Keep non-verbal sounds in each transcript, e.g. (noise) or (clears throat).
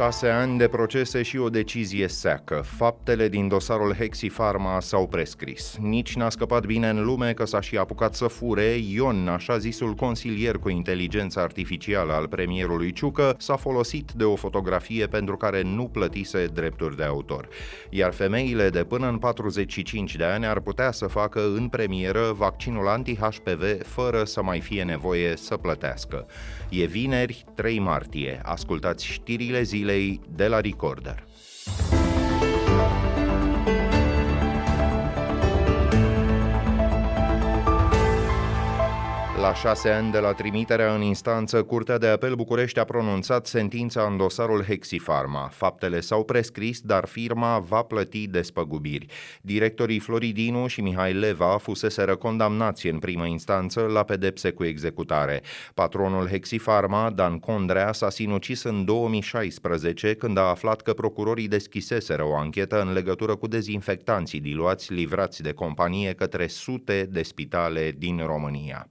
Șase ani de procese și o decizie seacă. Faptele din dosarul Hexifarma s-au prescris. Nici n-a scăpat bine în lume că s-a și apucat să fure. Ion, așa zisul consilier cu inteligență artificială al premierului Ciucă, s-a folosit de o fotografie pentru care nu plătise drepturi de autor. Iar femeile de până în 45 de ani ar putea să facă în premieră vaccinul anti-HPV fără să mai fie nevoie să plătească. E vineri, 3 martie. Ascultați știrile zilei de la Recorder. La șase ani de la trimiterea în instanță, Curtea de Apel București a pronunțat sentința în dosarul Hexifarma. Faptele s-au prescris, dar firma va plăti despăgubiri. Directorii Floridinu și Mihai Leva fuseseră condamnați în primă instanță la pedepse cu executare. Patronul Hexifarma, Dan Condrea, s-a sinucis în 2016 când a aflat că procurorii deschiseseră o anchetă în legătură cu dezinfectanții diluați livrați de companie către sute de spitale din România.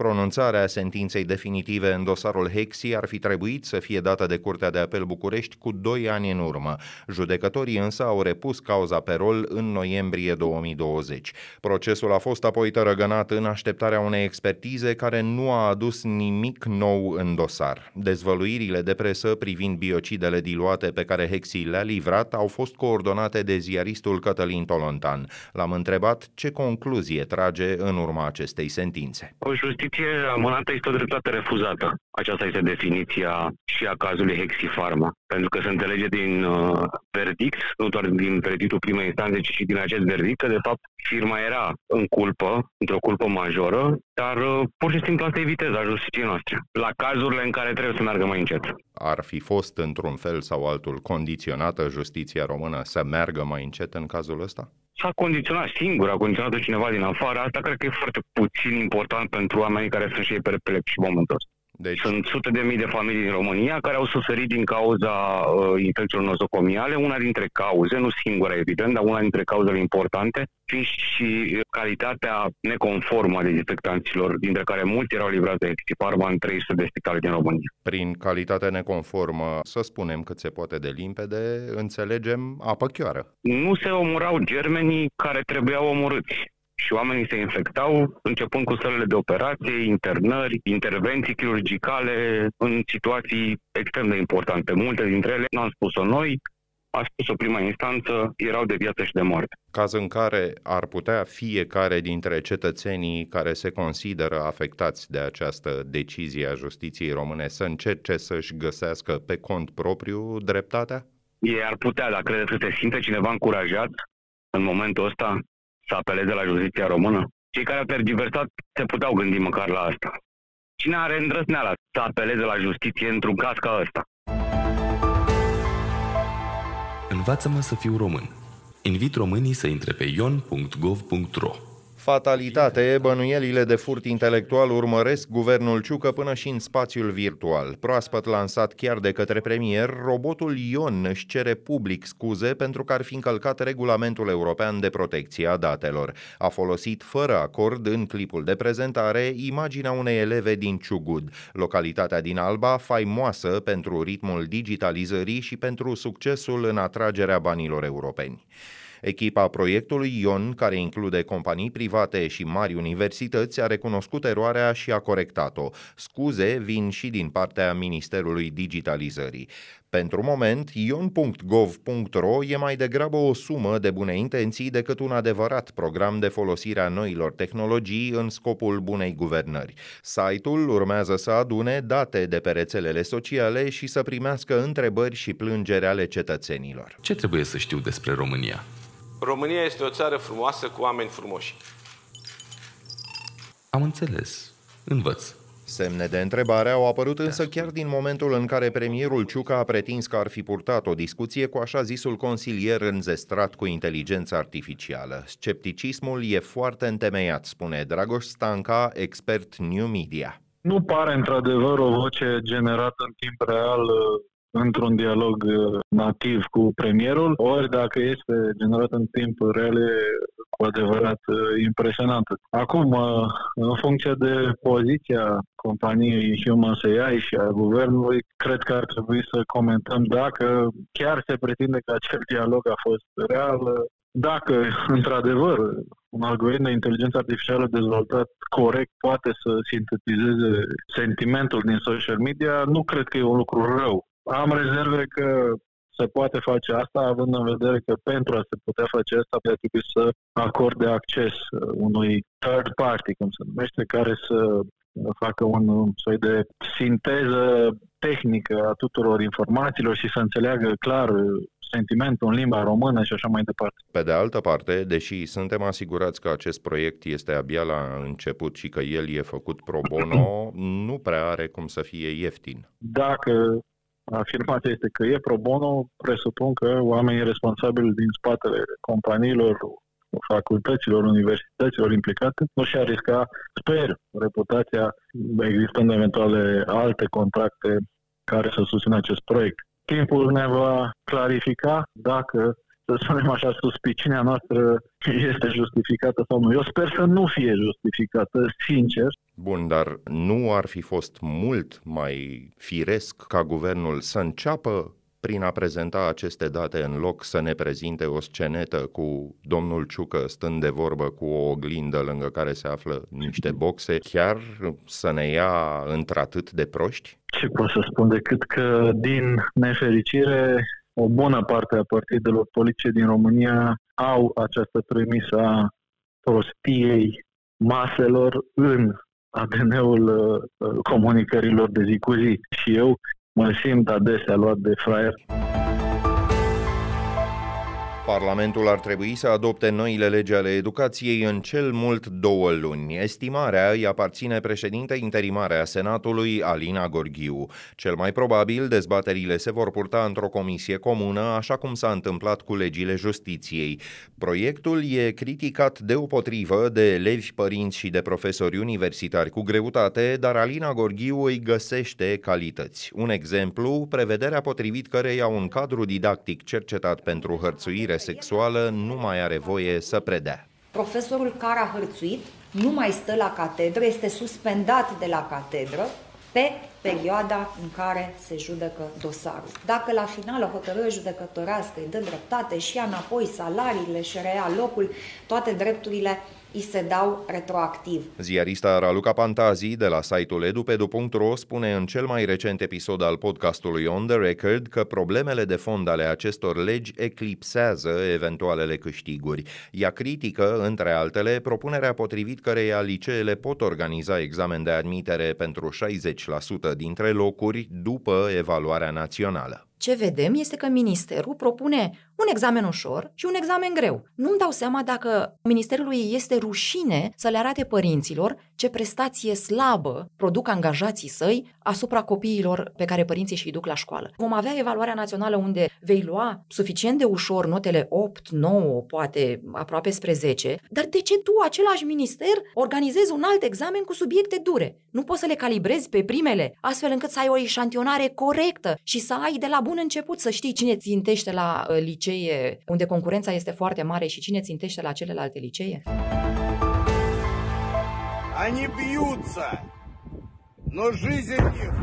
Pronunțarea sentinței definitive în dosarul Hexi ar fi trebuit să fie dată de Curtea de Apel București cu 2 ani în urmă. Judecătorii însă au repus cauza pe rol în noiembrie 2020. Procesul a fost apoi tărăgănat în așteptarea unei expertize care nu a adus nimic nou în dosar. Dezvăluirile de presă privind biocidele diluate pe care Hexi le-a livrat au fost coordonate de ziaristul Cătălin Tolontan. L-am întrebat ce concluzie trage în urma acestei sentințe. O justiție amânată este o dreptate refuzată. Aceasta este definiția și a cazului Hexifarma. Pentru că se înțelege din uh, verdict, nu doar din verdictul primei instanțe, ci și din acest verdict, că de fapt firma era în culpă, într-o culpă majoră, dar uh, pur și simplu asta e viteza justiției noastre. La cazurile în care trebuie să meargă mai încet. Ar fi fost într-un fel sau altul condiționată justiția română să meargă mai încet în cazul ăsta? s-a condiționat singur, a condiționat cineva din afară. Asta cred că e foarte puțin important pentru oamenii care sunt și ei perplexi în momentul ăsta. Deci... Sunt sute de mii de familii din România care au suferit din cauza uh, infecțiilor nozocomiale, una dintre cauze, nu singura evident, dar una dintre cauzele importante, fiind și calitatea neconformă a dezinfectanților, dintre care mulți erau livrați de Exiparma în 300 de spitale din România. Prin calitate neconformă, să spunem cât se poate de limpede, înțelegem apă chioară. Nu se omorau germenii care trebuiau omorâți și oamenii se infectau începând cu sălile de operație, internări, intervenții chirurgicale în situații extrem de importante. Multe dintre ele, nu am spus-o noi, a spus-o prima instanță, erau de viață și de moarte. Caz în care ar putea fiecare dintre cetățenii care se consideră afectați de această decizie a justiției române să încerce să-și găsească pe cont propriu dreptatea? Ei ar putea, dar credeți că se simte cineva încurajat în momentul ăsta să apeleze la justiția română? Cei care au tergiversat se puteau gândi măcar la asta. Cine are îndrăzneala să apeleze la justiție într-un caz ca ăsta? Învață-mă să fiu român. Invit românii să intre pe ion.gov.ro Fatalitate, bănuielile de furt intelectual urmăresc guvernul Ciucă până și în spațiul virtual. Proaspăt lansat chiar de către premier, robotul Ion își cere public scuze pentru că ar fi încălcat regulamentul european de protecție a datelor. A folosit fără acord în clipul de prezentare imaginea unei eleve din Ciugud, localitatea din Alba, faimoasă pentru ritmul digitalizării și pentru succesul în atragerea banilor europeni. Echipa proiectului Ion, care include companii private și mari universități, a recunoscut eroarea și a corectat-o. Scuze vin și din partea Ministerului Digitalizării. Pentru moment, ion.gov.ro e mai degrabă o sumă de bune intenții decât un adevărat program de folosire a noilor tehnologii în scopul bunei guvernări. Site-ul urmează să adune date de pe rețelele sociale și să primească întrebări și plângeri ale cetățenilor. Ce trebuie să știu despre România? România este o țară frumoasă cu oameni frumoși. Am înțeles. Învăț. Semne de întrebare au apărut însă chiar din momentul în care premierul Ciuca a pretins că ar fi purtat o discuție cu așa zisul consilier înzestrat cu inteligența artificială. Scepticismul e foarte întemeiat, spune Dragoș Stanca, expert New Media. Nu pare într-adevăr o voce generată în timp real într-un dialog uh, nativ cu premierul, ori dacă este generat în timp real, cu adevărat uh, impresionantă. Acum, uh, în funcție de poziția companiei Human AI și a guvernului, cred că ar trebui să comentăm dacă chiar se pretinde că acel dialog a fost real, dacă, într-adevăr, un algoritm de inteligență artificială dezvoltat corect poate să sintetizeze sentimentul din social media, nu cred că e un lucru rău. Am rezerve că se poate face asta, având în vedere că pentru a se putea face asta, ar trebui să acorde acces uh, unui third party, cum se numește, care să facă un soi de sinteză tehnică a tuturor informațiilor și să înțeleagă clar uh, sentimentul în limba română și așa mai departe. Pe de altă parte, deși suntem asigurați că acest proiect este abia la început și că el e făcut pro bono, (clears throat) nu prea are cum să fie ieftin. Dacă afirmația este că e pro bono, presupun că oamenii responsabili din spatele companiilor, facultăților, universităților implicate, nu și-ar risca, sper, reputația, existând eventuale alte contracte care să susțină acest proiect. Timpul ne va clarifica dacă să spunem așa, suspiciunea noastră este justificată sau nu. Eu sper să nu fie justificată, sincer. Bun, dar nu ar fi fost mult mai firesc ca guvernul să înceapă prin a prezenta aceste date în loc să ne prezinte o scenetă cu domnul Ciucă stând de vorbă cu o oglindă lângă care se află niște boxe, chiar să ne ia într-atât de proști? Ce pot să spun decât că, din nefericire, o bună parte a partidelor politice din România au această premisă a prostiei maselor în ADN-ul uh, comunicărilor de zi cu zi. Și eu mă simt adesea luat de fraier. Parlamentul ar trebui să adopte noile legi ale educației în cel mult două luni. Estimarea îi aparține președinte interimare a Senatului, Alina Gorghiu. Cel mai probabil, dezbaterile se vor purta într-o comisie comună, așa cum s-a întâmplat cu legile justiției. Proiectul e criticat deopotrivă de elevi, părinți și de profesori universitari cu greutate, dar Alina Gorghiu îi găsește calități. Un exemplu, prevederea potrivit căreia un cadru didactic cercetat pentru hărțuire sexuală nu mai are voie să predea. Profesorul care a hărțuit nu mai stă la catedră, este suspendat de la catedră pe perioada în care se judecă dosarul. Dacă la final o hotărâre judecătorească îi dă dreptate și ia înapoi salariile și reia locul, toate drepturile îi se dau retroactiv. Ziarista Raluca Pantazi de la site-ul edupedu.ro spune în cel mai recent episod al podcastului On The Record că problemele de fond ale acestor legi eclipsează eventualele câștiguri. Ea critică, între altele, propunerea potrivit căreia liceele pot organiza examen de admitere pentru 60% dintre locuri după evaluarea națională. Ce vedem este că ministerul propune un examen ușor și un examen greu. Nu-mi dau seama dacă ministerului este rușine să le arate părinților ce prestație slabă produc angajații săi asupra copiilor pe care părinții și-i duc la școală. Vom avea evaluarea națională unde vei lua suficient de ușor notele 8, 9, poate aproape spre 10, dar de ce tu, același minister, organizezi un alt examen cu subiecte dure? Nu poți să le calibrezi pe primele, astfel încât să ai o eșantionare corectă și să ai de la bun început să știi cine țintește la uh, licee, unde concurența este foarte mare și cine țintește la celelalte licee? Они бьются, но жизнь их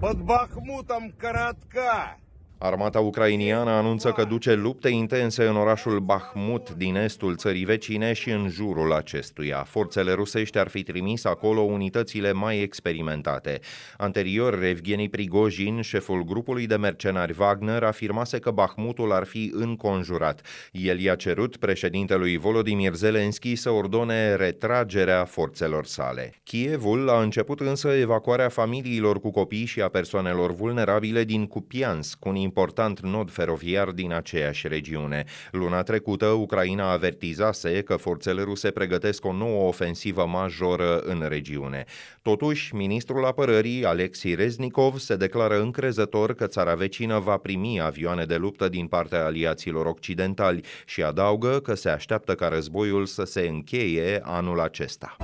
под Бахмутом коротка. Armata ucrainiană anunță că duce lupte intense în orașul Bahmut din estul țării vecine și în jurul acestuia. Forțele rusești ar fi trimis acolo unitățile mai experimentate. Anterior, Evgeni Prigojin, șeful grupului de mercenari Wagner, afirmase că Bahmutul ar fi înconjurat. El i-a cerut președintelui Volodymyr Zelensky să ordone retragerea forțelor sale. Kievul a început însă evacuarea familiilor cu copii și a persoanelor vulnerabile din Kupiansk, un important nod feroviar din aceeași regiune. Luna trecută, Ucraina avertizase că forțele ruse pregătesc o nouă ofensivă majoră în regiune. Totuși, ministrul apărării, Alexei Reznikov, se declară încrezător că țara vecină va primi avioane de luptă din partea aliaților occidentali și adaugă că se așteaptă ca războiul să se încheie anul acesta.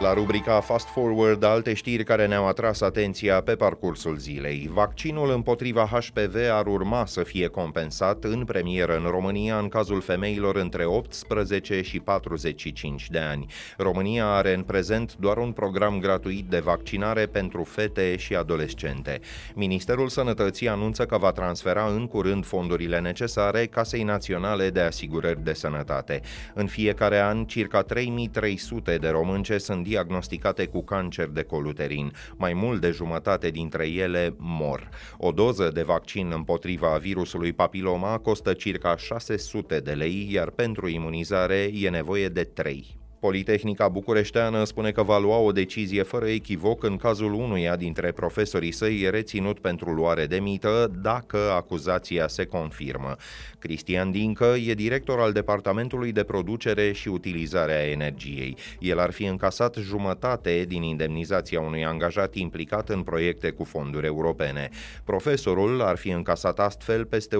La rubrica Fast Forward, alte știri care ne-au atras atenția pe parcursul zilei. Vaccinul împotriva HPV ar urma să fie compensat în premieră în România în cazul femeilor între 18 și 45 de ani. România are în prezent doar un program gratuit de vaccinare pentru fete și adolescente. Ministerul Sănătății anunță că va transfera în curând fondurile necesare Casei Naționale de Asigurări de Sănătate. În fiecare an, circa 3300 de românce sunt diagnosticate cu cancer de coluterin. Mai mult de jumătate dintre ele mor. O doză de vaccin împotriva virusului papiloma costă circa 600 de lei, iar pentru imunizare e nevoie de 3. Politehnica Bucureșteană spune că va lua o decizie fără echivoc în cazul unuia dintre profesorii săi reținut pentru luare de mită dacă acuzația se confirmă. Cristian Dincă e director al Departamentului de Producere și Utilizare a Energiei. El ar fi încasat jumătate din indemnizația unui angajat implicat în proiecte cu fonduri europene. Profesorul ar fi încasat astfel peste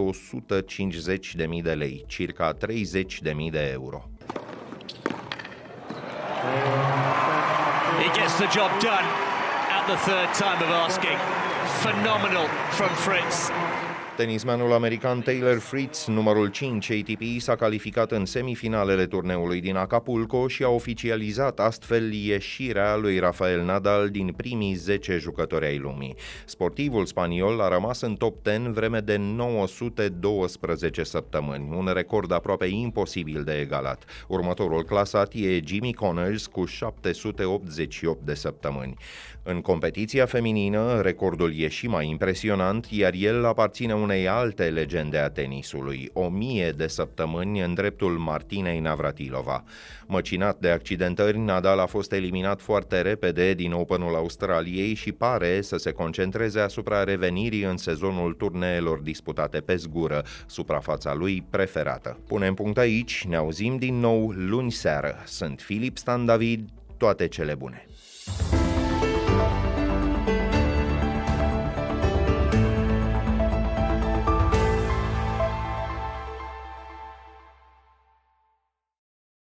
150.000 de lei, circa 30.000 de euro. He gets the job done at the third time of asking. Phenomenal from Fritz. Tenismanul american Taylor Fritz, numărul 5 ATP, s-a calificat în semifinalele turneului din Acapulco și a oficializat astfel ieșirea lui Rafael Nadal din primii 10 jucători ai lumii. Sportivul spaniol a rămas în top 10 vreme de 912 săptămâni, un record aproape imposibil de egalat. Următorul clasat e Jimmy Connors cu 788 de săptămâni. În competiția feminină, recordul e și mai impresionant, iar el aparține unei alte legende a tenisului, o mie de săptămâni în dreptul Martinei Navratilova. Măcinat de accidentări, Nadal a fost eliminat foarte repede din Openul Australiei și pare să se concentreze asupra revenirii în sezonul turneelor disputate pe zgură, suprafața lui preferată. Punem punct aici, ne auzim din nou luni seară. Sunt Filip Stan David, toate cele bune!